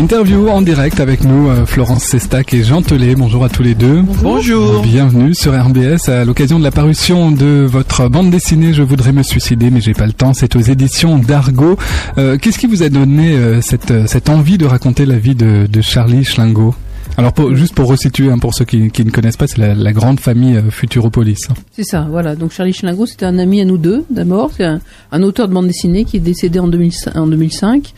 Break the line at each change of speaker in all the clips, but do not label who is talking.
en direct avec nous, euh, Florence Sestac et Jean Telet. Bonjour à tous les deux.
Bonjour.
Bienvenue sur RBS à l'occasion de la parution de votre bande dessinée Je voudrais me suicider mais j'ai pas le temps. C'est aux éditions d'Argo. Euh, Qu'est-ce qui vous a donné euh, cette, cette envie de raconter la vie de, de Charlie Schlingo? Alors pour, juste pour resituer, hein, pour ceux qui, qui ne connaissent pas, c'est la, la grande famille euh, Futuropolis.
C'est ça, voilà. Donc Charlie Schlingo, c'était un ami à nous deux, d'abord. C'est un, un auteur de bande dessinée qui est décédé en, 2005, en 2005.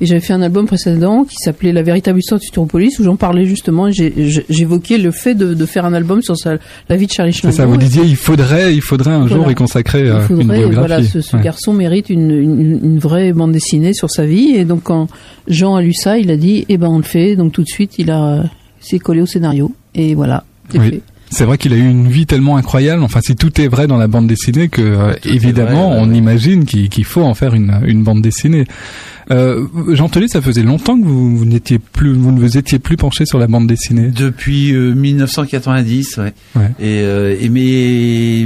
Et j'avais fait un album précédent qui s'appelait La véritable histoire de Futuropolis, où j'en parlais justement. J'évoquais le fait de, de faire un album sur sa- la vie de Charlie
C'est
Schlingo.
ça, vous disiez il faudrait, il faudrait un jour y consacrer
il
euh, une
faudrait,
biographie.
voilà, ce, ce
Ouais.
garçon mérite une, une, une vraie bande dessinée sur sa vie. Et donc quand Jean a lu ça, il a dit, eh ben on le fait. Donc tout de suite, il a s'est collé au scénario. Et voilà, c'est
Oui.
fait.
C'est vrai qu'il a eu une vie tellement incroyable. Enfin, si tout est vrai dans la bande dessinée, que euh,
Tout est
évidemment,
vrai, ouais,
on
ouais.
imagine qu'il faut en faire une, une bande dessinée. Euh, Jean Telet, ça faisait longtemps que vous, vous n'étiez plus, vous ne vous étiez plus penché sur la bande dessinée.
Depuis euh, 1990, ouais.
Ouais.
Et, euh, et mais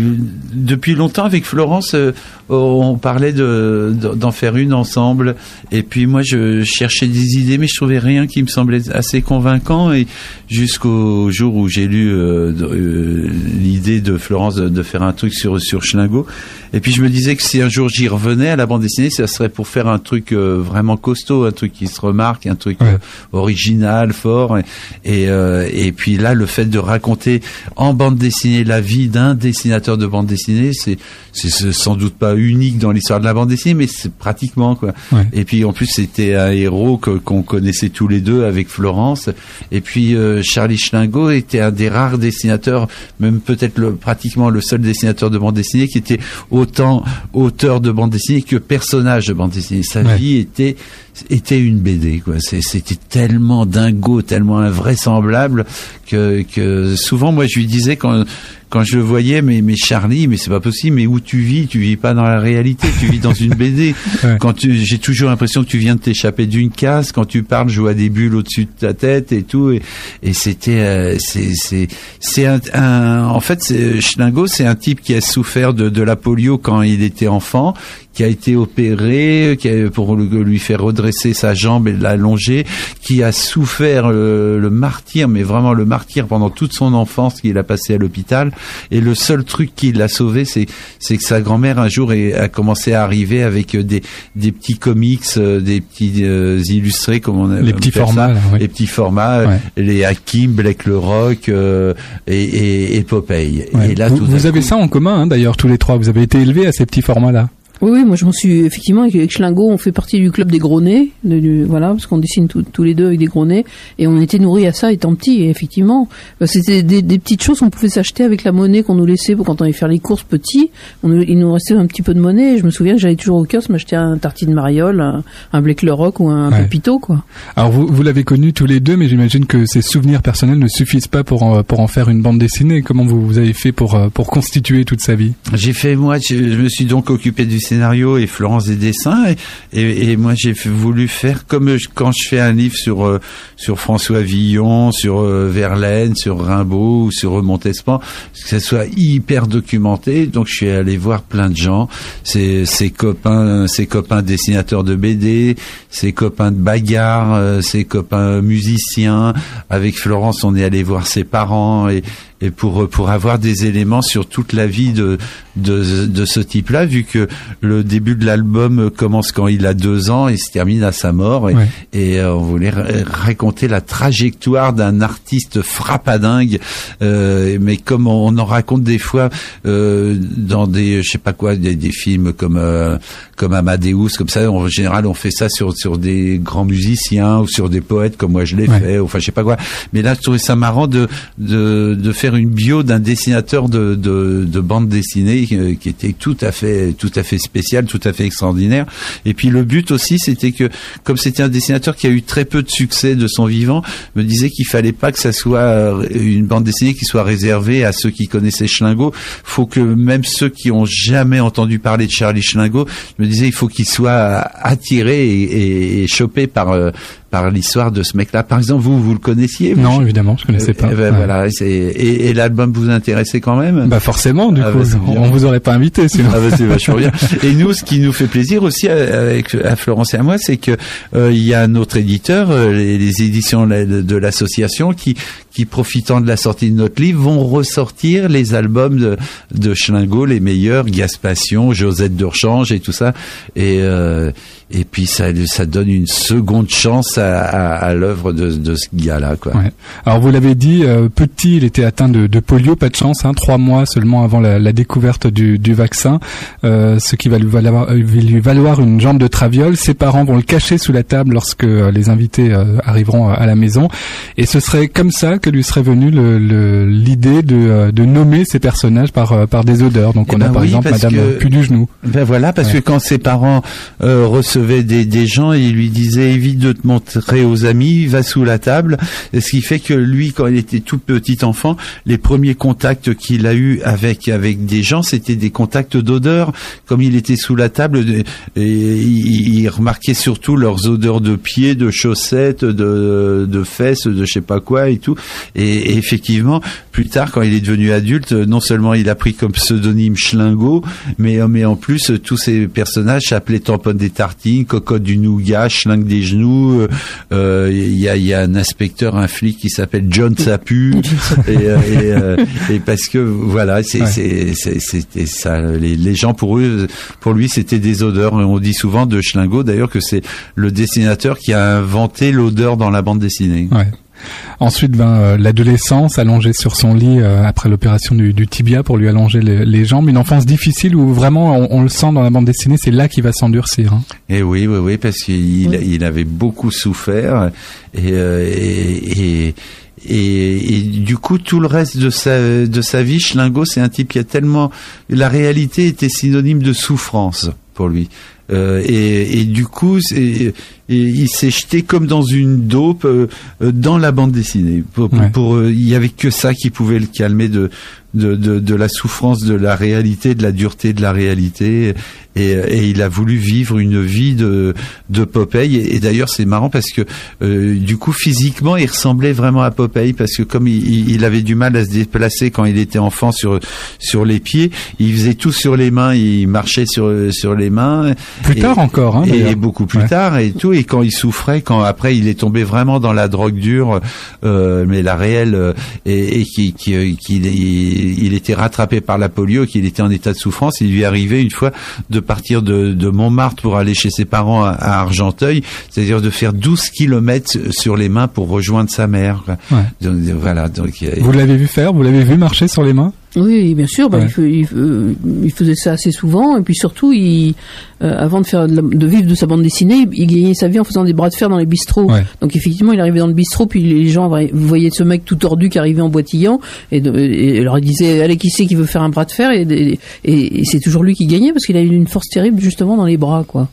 depuis longtemps avec Florence, euh, on parlait de de- d'en faire une ensemble. Et puis moi, je cherchais des idées, mais je trouvais rien qui me semblait assez convaincant. Et jusqu'au jour où j'ai lu euh, euh, l'idée de Florence de, de faire un truc sur sur Schlingo. Et puis je me disais que si un jour j'y revenais à la bande dessinée, ça serait pour faire un truc euh, vraiment costaud, un truc qui se remarque, un truc
Ouais.
euh, original, fort. Et, et, euh, et puis là, le fait de raconter en bande dessinée la vie d'un dessinateur de bande dessinée, c'est c'est sans doute pas unique dans l'histoire de la bande dessinée, mais c'est pratiquement quoi.
Ouais.
Et puis en plus, c'était un héros qu'on connaissait tous les deux avec Florence. Et puis euh, Charlie Schlingo était un des rares dessinateurs, même peut-être le, pratiquement le seul dessinateur de bande dessinée qui était autant auteur de bande dessinée que personnage de bande dessinée. Sa
Ouais.
vie était était une BD quoi. C'était tellement dingo, tellement invraisemblable que, que souvent moi je lui disais quand quand je le voyais, mais, mais Charlie, mais c'est pas possible, mais où tu vis? Tu vis pas dans la réalité, tu vis dans une BD.
Ouais.
Quand tu, j'ai toujours l'impression que tu viens de t'échapper d'une case. Quand tu parles, je vois des bulles au-dessus de ta tête et tout. Et, et c'était, euh, c'est, c'est, c'est un, un- en fait, c'est, Schlingo, c'est un type qui a souffert de, de la polio quand il était enfant, qui a été opéré, qui a, pour le- lui faire redresser sa jambe et l'allonger, qui a souffert euh, le martyr, mais vraiment le martyr pendant toute son enfance qu'il a passé à l'hôpital. Et le seul truc qui l'a sauvé, c'est c'est que sa grand-mère un jour a commencé à arriver avec euh, des des petits comics, euh, des petits euh, illustrés, comme on
Les
on
petits formats, là, oui.
les petits formats, euh,
Ouais.
les Hakim, Blake le Rock euh, et, et, et Popeye.
Ouais.
Et là,
vous
tout
vous avez
coup-
ça en commun, hein, d'ailleurs, tous les trois. Vous avez été élevés à ces petits formats-là.
Oui, oui, moi je m'en suis effectivement avec, Schlingo, on fait partie du club des gros nez, de- du- voilà, parce qu'on dessine tous- tous les deux avec des gros nez, et on était nourris à ça étant petits. Et effectivement, euh, c'était des, des petites choses qu'on pouvait s'acheter avec la monnaie qu'on nous laissait pour quand on allait faire les courses petits. On, il nous restait un petit peu de monnaie. Et je me souviens que j'allais toujours au kiosque m'acheter un tartine mariole, un, un Rock ou un
Ouais.
Pépito, quoi.
Alors vous, vous l'avez connu tous les deux, mais j'imagine que ces souvenirs personnels ne suffisent pas pour en, pour en faire une bande dessinée. Comment vous, vous avez fait pour, euh, pour constituer toute sa vie?
J'ai fait moi, je, je me suis donc occupé du scénario et Florence des dessins et, moi j'ai voulu faire comme quand je fais un livre sur euh, sur François Villon, sur euh, Verlaine, sur Rimbaud ou sur Montespan, que ça soit hyper documenté. Donc je suis allé voir plein de gens, ses, copains, ses copains dessinateurs de BD, ses copains de bagarre, euh, ses copains musiciens. Avec Florence, on est allé voir ses parents et et pour pour avoir des éléments sur toute la vie de de, de ce type-là, vu que le début de l'album commence quand il a deux ans et se termine à sa mort, et,
Ouais.
et, euh, on voulait ra- raconter la trajectoire d'un artiste frappadingue, euh, mais comme on en raconte des fois euh, dans des je sais pas quoi des, des films comme euh, comme Amadeus, comme ça, en général on fait ça sur sur des grands musiciens ou sur des poètes comme moi je l'ai
Ouais.
fait, enfin je sais pas quoi. Mais là je trouvais ça marrant de de, de faire une bio d'un dessinateur de, de, de bande dessinée euh, qui était tout à fait tout à fait spécial, tout à fait extraordinaire. Et puis le but aussi, c'était que comme c'était un dessinateur qui a eu très peu de succès de son vivant, me disait qu'il fallait pas que ça soit euh, une bande dessinée qui soit réservée à ceux qui connaissaient Schlingo. Faut que même ceux qui ont jamais entendu parler de Charlie Schlingo, me disais il faut qu'ils soient attirés et, et, et chopés par euh, par l'histoire de ce mec-là. Par exemple, vous, vous le connaissiez
Non, évidemment, je connaissais pas.
Eh ben, Voilà, et, et l'album vous intéressait quand même
Bah forcément, du ah, coup, bah, on vous aurait pas invité sinon.
Ah bah, c'est vachement bien. Et nous, ce qui nous fait plaisir aussi avec à Florence et à moi, c'est que euh, il y a un autre éditeur, euh, les, les, éditions de, l'association, qui qui profitant de la sortie de notre livre vont ressortir les albums de, de Schlingo, les meilleurs, Gaspation, Josette Durchange et tout ça. Et euh, et puis ça, ça donne une seconde chance à, à, à l'œuvre de, de, ce gars-là. Quoi.
Ouais. Alors vous l'avez dit, euh, petit, il était atteint de, de, polio, pas de chance, hein, trois mois seulement avant la, la découverte du, du vaccin, euh, ce qui va lui, valoir, euh, lui valoir une jambe de traviole. Ses parents vont le cacher sous la table lorsque euh, les invités arriveront à la maison, et ce serait comme ça que lui serait venue l'idée de, de nommer ces personnages par, par des odeurs. Donc eh on a ben par exemple Madame que, du genou.
Ben voilà, parce que quand ses parents recevaient des, des gens et il lui disait évite de te montrer aux amis, va sous la table. Ce qui fait que lui, quand il était tout petit enfant, les premiers contacts qu'il a eu avec avec des gens, c'était des contacts d'odeur. Comme il était sous la table, et il, remarquait surtout leurs odeurs de pieds, de chaussettes, de, de fesses, de je sais pas quoi et tout. Et, effectivement, plus tard, quand il est devenu adulte, non seulement il a pris comme pseudonyme Schlingo, mais mais en plus tous ces personnages s'appelaient Tampon des tartines cocotte du nougat, schlingue des genoux. Euh, euh, il y, a, y, a, un inspecteur, un flic qui s'appelle John Sapu. Euh, et, parce que voilà, c'était ça. Les, gens pour eux, pour lui, c'était des odeurs. On dit souvent de Schlingo d'ailleurs que c'est le dessinateur qui a inventé l'odeur dans la bande dessinée.
Ouais. Ensuite vint euh, l'adolescence, allongée sur son lit euh, après l'opération du, tibia pour lui allonger les, jambes. Une enfance difficile où vraiment on, le sent dans la bande dessinée, c'est là qu'il va s'endurcir. Hein.
Et eh oui, oui, oui, parce qu'il il avait beaucoup souffert et, euh, et, et, et, du coup, tout le reste de sa, de sa vie, Schlingo, c'est un type qui a tellement... La réalité était synonyme de souffrance pour lui. Euh, et, et, du coup, il s'est jeté comme dans une dope euh, dans la bande dessinée. Pour, pour, euh, il y avait que ça qui pouvait le calmer de, de, de, de, la souffrance de la réalité, de la dureté de la réalité. Et, et il a voulu vivre une vie de, de Popeye. Et, d'ailleurs, c'est marrant parce que euh, du coup, physiquement, il ressemblait vraiment à Popeye parce que comme il, il, avait du mal à se déplacer quand il était enfant sur sur les pieds, il faisait tout sur les mains. Il marchait sur sur les mains.
Plus tard encore, hein,
et beaucoup plus tard et tout. Et quand il souffrait, quand après il est tombé vraiment dans la drogue dure, euh, mais la réelle, euh, et, et qui, qui, qui, il était rattrapé par la polio, qu'il était en état de souffrance. Il lui arrivait une fois de partir de, de Montmartre pour aller chez ses parents à, Argenteuil, c'est-à-dire de faire 12 kilomètres sur les mains pour rejoindre sa mère. Donc, voilà. Donc,
vous l'avez vu faire Vous l'avez vu marcher sur les mains?
Oui, bien sûr. Bah, il, il, faisait ça assez souvent, et puis surtout, il, euh, avant de faire de, vivre de sa bande dessinée, il, gagnait sa vie en faisant des bras de fer dans les bistrots. Donc effectivement, il arrivait dans le bistrot, puis les gens voyaient ce mec tout tordu qui arrivait en boitillant, et, et leur il disait allez qui c'est qui veut faire un bras de fer, et, et c'est toujours lui qui gagnait parce qu'il a une force terrible justement dans les bras, quoi.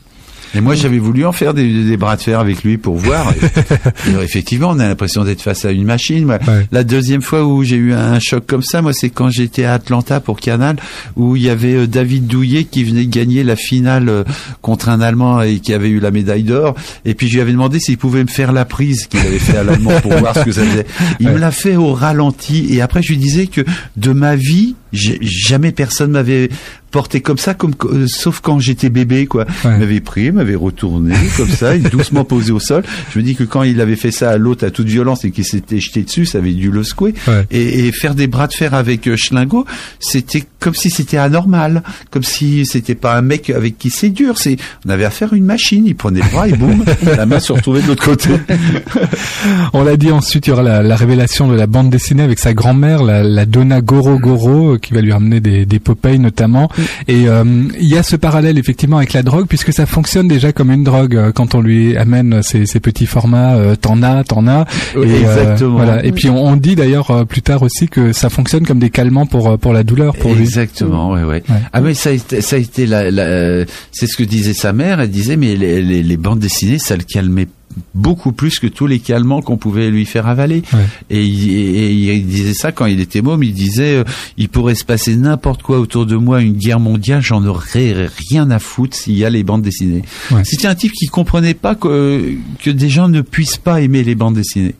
Et moi, j'avais voulu en faire des, des, bras de fer avec lui pour voir. Et, effectivement, on a l'impression d'être face à une machine. La deuxième fois où j'ai eu un choc comme ça, moi, c'est quand j'étais à Atlanta pour Canal, où il y avait euh, David Douillet qui venait gagner la finale euh, contre un Allemand et qui avait eu la médaille d'or. Et puis je lui avais demandé s'il pouvait me faire la prise qu'il avait fait à l'Allemand pour voir ce que ça faisait. Il me l'a fait au ralenti. Et après, je lui disais que de ma vie, jamais personne m'avait porté comme ça, comme euh, sauf quand j'étais bébé, quoi. Il m'avait pris, m'avait retourné comme ça, doucement posé au sol. Je me dis que quand il avait fait ça à l'autre à toute violence et qu'il s'était jeté dessus, ça avait dû le secouer. Et, et, faire des bras de fer avec euh, Schlingo, c'était comme si c'était anormal, comme si c'était pas un mec avec qui c'est dur. C'est, on avait affaire à une machine. Il prenait le bras et boum, la main se retrouvait de l'autre côté.
on l'a dit ensuite, il y aura la, la, révélation de la bande dessinée avec sa grand-mère, la, la Donna Goro Goro, qui va lui ramener des, des Popeye notamment. Et euh, il y a ce parallèle effectivement avec la drogue puisque ça fonctionne déjà comme une drogue euh, quand on lui amène ces, ces petits formats. Euh, t'en as, t'en as.
Et, Exactement. voilà.
Et puis on, on dit d'ailleurs plus tard aussi que ça fonctionne comme des calmants pour pour la douleur pour.
Exactement. Ouais, ouais. Ah mais ça a été, ça a été la, la c'est ce que disait sa mère. Elle disait mais les, les, les bandes dessinées ça le calmait beaucoup plus que tous les calmants qu'on pouvait lui faire avaler.
Ouais.
Et, il- et il disait ça quand il était môme. Il disait, euh, il pourrait se passer n'importe quoi autour de moi, une guerre mondiale, j'en aurais rien à foutre s'il y a les bandes dessinées.
Ouais.
C'était un type qui comprenait pas que, que des gens ne puissent pas aimer les bandes dessinées.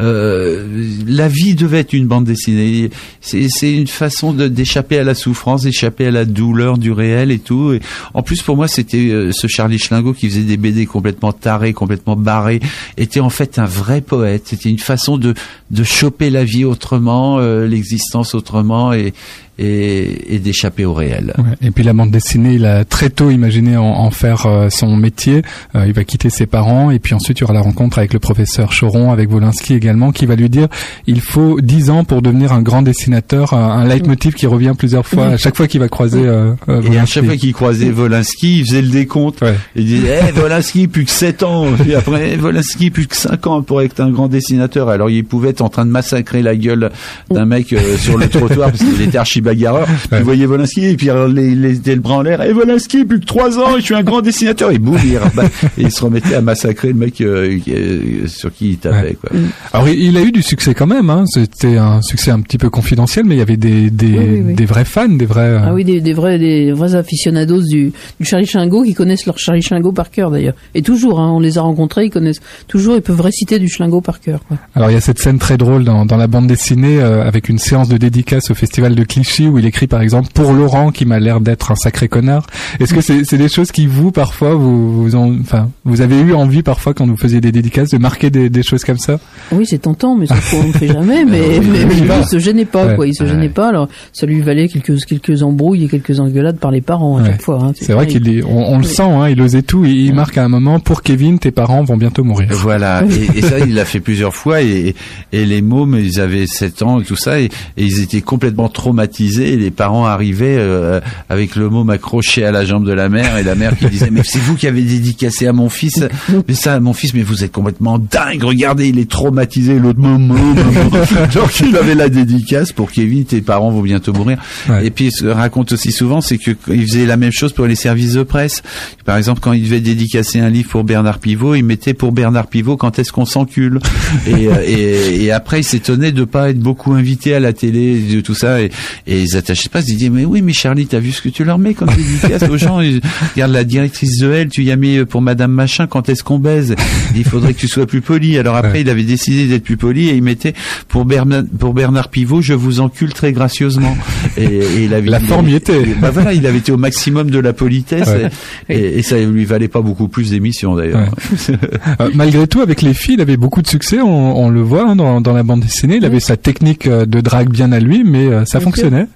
Euh, la vie devait être une bande dessinée. C'est c'est une façon d'échapper à la souffrance, d'échapper à la douleur du réel et tout. Et en plus, pour moi, c'était euh, ce Charlie Schlingo qui faisait des BD complètement tarés, complètement barrés, était en fait un vrai poète. C'était une façon de choper la vie autrement, euh, l'existence autrement et et, et d'échapper au réel.
Ouais. Et puis la bande dessinée, il a très tôt imaginé en, en faire euh, son métier. Euh, il va quitter ses parents et puis ensuite il y aura la rencontre avec le professeur Choron, avec Volinsky également, qui va lui dire il faut 10 ans pour devenir un grand dessinateur. Un, un leitmotiv qui revient plusieurs fois à chaque fois qu'il va croiser. Euh, euh,
Et à
Volinsky.
chaque fois qu'il croisait Volinsky, il faisait le décompte.
Ouais.
Il disait, eh, Volinsky, plus que 7 ans. Puis après, eh, Volinsky, plus que 5 ans pour être un grand dessinateur. Alors, il pouvait être en train de massacrer la gueule d'un mec euh, sur le trottoir parce qu'il était archi bagarreur.
Ouais.
Vous voyez Volinsky, et puis les, les, les le bras en l'air. Eh, Volinsky, plus que 3 ans, je suis un grand dessinateur. Et boum, il, et il se remettait à massacrer le mec euh, euh, sur qui il tapait,
Ouais.
quoi.
Alors il il a eu du succès quand même. Hein. C'était un succès un petit peu confidentiel, mais il y avait des des,
Oui, oui, oui.
des vrais fans, des vrais. euh,
Ah oui, des, des vrais, des vrais aficionados du, du Charlie Chingo qui connaissent leur Charlie Chingo par cœur d'ailleurs. Et toujours, hein, on les a rencontrés, ils connaissent toujours, ils peuvent réciter du Schlingo par cœur. Quoi.
Alors il y a cette scène très drôle dans, dans la bande dessinée euh, avec une séance de dédicace au festival de Clichy où il écrit par exemple pour Laurent qui m'a l'air d'être un sacré connard. Est-ce que c'est c'est des choses qui vous parfois vous vous, en- enfin vous avez eu envie parfois quand vous faisiez des dédicaces de marquer des, des choses comme ça?
Oui, c'est tentant, mais ça on ne fait jamais. Mais, mais, mais lui, il se gênait pas,
Ouais.
quoi. Il se
Ouais.
gênait pas. Alors, ça lui valait quelques quelques embrouilles et quelques engueulades par les parents à
Ouais.
chaque fois. hein.
C'est vrai qu'il est- on, on le sent, hein, il osait tout. Il, il marque à un moment pour Kevin, tes parents vont bientôt mourir.
Voilà, et, et ça il l'a fait plusieurs fois et, et les mômes ils avaient 7 ans et tout ça et, et ils étaient complètement traumatisés et les parents arrivaient euh, avec le môme accroché à la jambe de la mère et la mère qui disait mais c'est vous qui avez dédicacé à mon fils. Mais ça mon fils mais vous êtes complètement dingue. Regardez il est traumatisé l'autre môme môme, môme. donc il avait la dédicace pour Kevin tes parents vont bientôt mourir.
Ouais.
et puis ce que raconte aussi souvent c'est que il faisait la même chose pour les services de presse. Par exemple quand il devait dédicacer un livre pour Bernard Pivot il mettait pour Bernard Pivot quand est-ce qu'on s'encule. Et, euh, et, et après il s'étonnait de pas être beaucoup invité à la télé de tout ça. Et, et ils attachaient pas ils disaient mais oui mais Charlie t'as vu ce que tu leur mets comme dédicace aux gens Ils- regarde la directrice de elle tu y as mis pour Madame Machin quand est-ce qu'on baise? Il faudrait que tu sois plus poli alors après
Ouais.
il avait décidé d'être plus poli et il mettait pour Bernard pour Bernard Pivot je vous encule très gracieusement et, et il avait
La
il
forme
avait-
y était.
bah voilà il avait été au maximum de la politesse
Ouais.
et, et, et ça lui valait pas beaucoup plus d'émissions d'ailleurs
Euh, malgré tout, avec les filles, il avait beaucoup de succès. On, on le voit hein, dans, dans la bande dessinée. Il avait sa technique euh, de drague bien à lui, mais euh, ça
Bien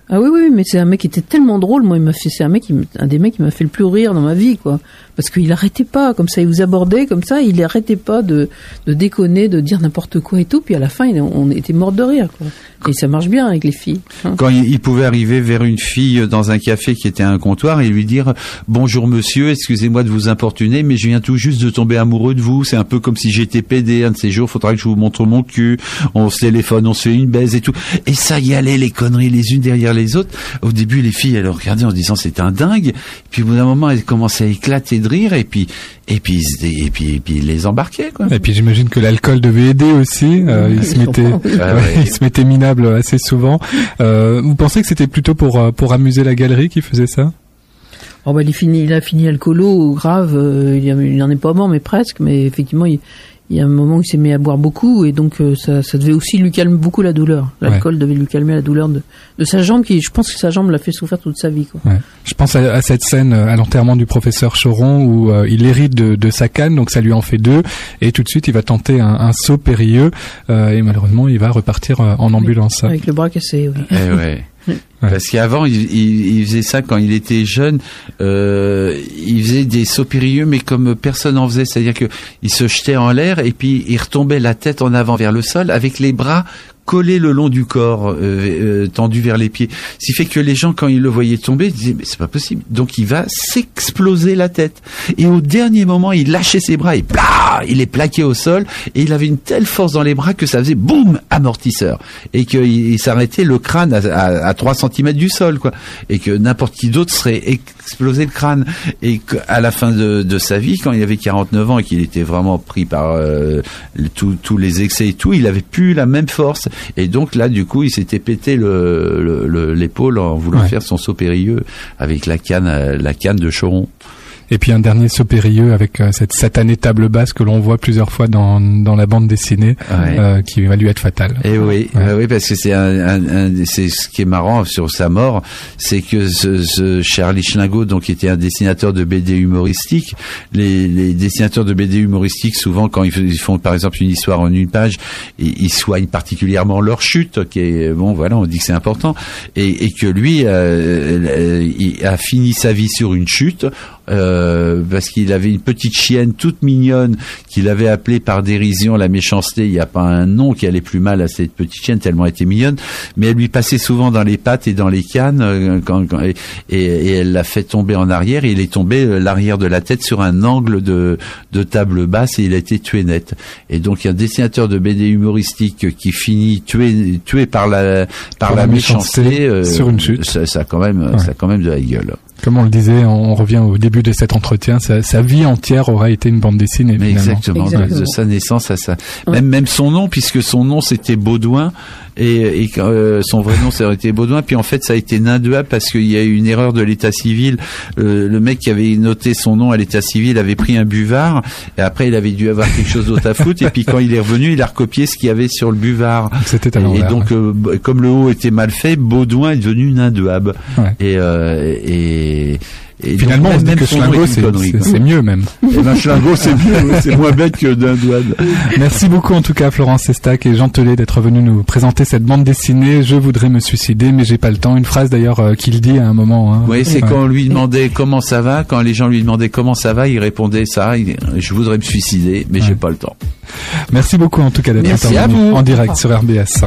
Ah oui, oui, mais c'est un mec qui était tellement drôle. Moi, il m'a fait, c'est un mec, qui, un des mecs qui m'a fait le plus rire dans ma vie, quoi. Parce qu'il arrêtait pas, comme ça, il vous abordait, comme ça, il arrêtait pas de, de déconner, de dire n'importe quoi et tout. Puis à la fin, on était mort de rire, quoi. Et ça marche bien avec les filles. hein.
quand il, il pouvait arriver vers une fille dans un café qui était à un comptoir et lui dire bonjour monsieur excusez-moi de vous importuner mais je viens tout juste de tomber amoureux de vous c'est un peu comme si j'étais pédé un de ces jours faudra que je vous montre mon cul on se téléphone on se fait une baise et tout et ça y allait les conneries les unes derrière les autres au début les filles elles le regardaient en se disant c'est un dingue puis au bout d'un moment elles commençaient à éclater de rire et puis et puis ils et puis et puis ils les embarquaient quoi
Et puis j'imagine que l'alcool devait aider aussi. Euh, il se
oui.
Ah
ouais, se mettait minable assez souvent. Euh, vous pensez que c'était plutôt pour euh, pour amuser la galerie qui faisait ça?
Oh bah il, est fini, il a fini alcoolo grave, euh, il, il en est pas mort mais presque, mais effectivement il, il y a un moment où il s'est mis à boire beaucoup et donc euh, ça, ça devait aussi lui calmer beaucoup la douleur. L'alcool devait lui calmer la douleur de, de sa jambe qui, je pense que sa jambe l'a fait souffrir toute sa vie. Quoi.
Ouais. Je pense à, à cette scène euh, à l'enterrement du professeur Choron où euh, il hérite de, de sa canne, donc ça lui en fait deux, et tout de suite il va tenter un, un saut périlleux euh, et malheureusement il va repartir euh, en ambulance.
Avec le bras cassé, oui.
Eh ouais. Parce qu'avant, il, faisait ça quand il était jeune. Euh, il faisait des sauts périlleux, mais comme personne en faisait, c'est-à-dire que il se jetait en l'air et puis il retombait la tête en avant vers le sol avec les bras collé le long du corps, euh, euh, tendu vers les pieds. Ce qui fait que les gens, quand ils le voyaient tomber, disaient mais c'est pas possible. Donc il va s'exploser la tête. Et au dernier moment, il lâchait ses bras et blah, il est plaqué au sol. Et il avait une telle force dans les bras que ça faisait boum amortisseur. Et qu'il il s'arrêtait le crâne à, à, à 3 cm du sol, quoi. Et que n'importe qui d'autre serait explosé le crâne. Et qu'à la fin de, de, sa vie, quand il avait 49 ans et qu'il était vraiment pris par euh, tous les excès et tout, il avait plus la même force. Et donc là, du coup, il s'était pété l'épaule le, en voulant ouais. faire son saut périlleux avec la canne, la canne de Choron.
Et puis un dernier saut périlleux avec euh, cette satanée table basse que l'on voit plusieurs fois dans, dans la bande dessinée,
ouais.
euh, qui va lui être fatale.
Et oui, ouais. oui, parce que c'est un, un, un c'est ce qui est marrant sur sa mort, c'est que ce, ce Charlie Schlingo, donc qui était un dessinateur de BD humoristique, les, les dessinateurs de BD humoristique, souvent quand ils font par exemple une histoire en une page, ils, ils soignent particulièrement leur chute, qui est bon, voilà, on dit que c'est important, et, et que lui euh, il a fini sa vie sur une chute. Euh, parce qu'il avait une petite chienne toute mignonne qu'il avait appelée par dérision la méchanceté. Il n'y a pas un nom qui allait plus mal à cette petite chienne tellement elle était mignonne, mais elle lui passait souvent dans les pattes et dans les cannes euh, quand, quand, et, et, elle l'a fait tomber en arrière. Et il est tombé euh, l'arrière de la tête sur un angle de, de table basse et il a été tué net. Et donc il y a un dessinateur de BD humoristique qui finit tué tué par la par,
par
la,
la méchanceté, méchanceté
sur une chute. Ça, ça a quand même ouais. ça a quand même de la gueule.
Comme on le disait, on revient au début de cet entretien, sa, sa vie entière aura été une bande dessinée.
Mais exactement, exactement. De, sa naissance à sa... Ouais. Même, même son nom, puisque son nom c'était Baudouin, et, et euh, son vrai nom ça aurait été Baudouin, puis en fait ça a été Nindua parce qu'il y a eu une erreur de l'état civil. Euh, le mec qui avait noté son nom à l'état civil avait pris un buvard, et après il avait dû avoir quelque chose d'autre à foutre, et puis quand il est revenu, il a recopié ce qu'il y avait sur le buvard.
C'était
Et, et donc, euh, comme le haut était mal fait, Baudouin est devenu Nindouab.
Ouais.
Et, euh, et
et Finalement, donc, on se dit que Schlingo, c'est mieux même.
Et ben, Schlingo, c'est mieux, c'est moins bête que d'un douane.
Merci beaucoup en tout cas, Florence Sestac et Jean Telet d'être venus nous présenter cette bande dessinée. Je voudrais me suicider, mais j'ai pas le temps. Une phrase d'ailleurs euh, qu'il dit à un moment. Hein.
Oui, c'est ouais. quand on lui demandait comment ça va, quand les gens lui demandaient comment ça va, il répondait ça. Il, je voudrais me suicider, mais ouais. j'ai pas le temps.
Merci beaucoup en tout cas d'être intervenu en direct sur RBS.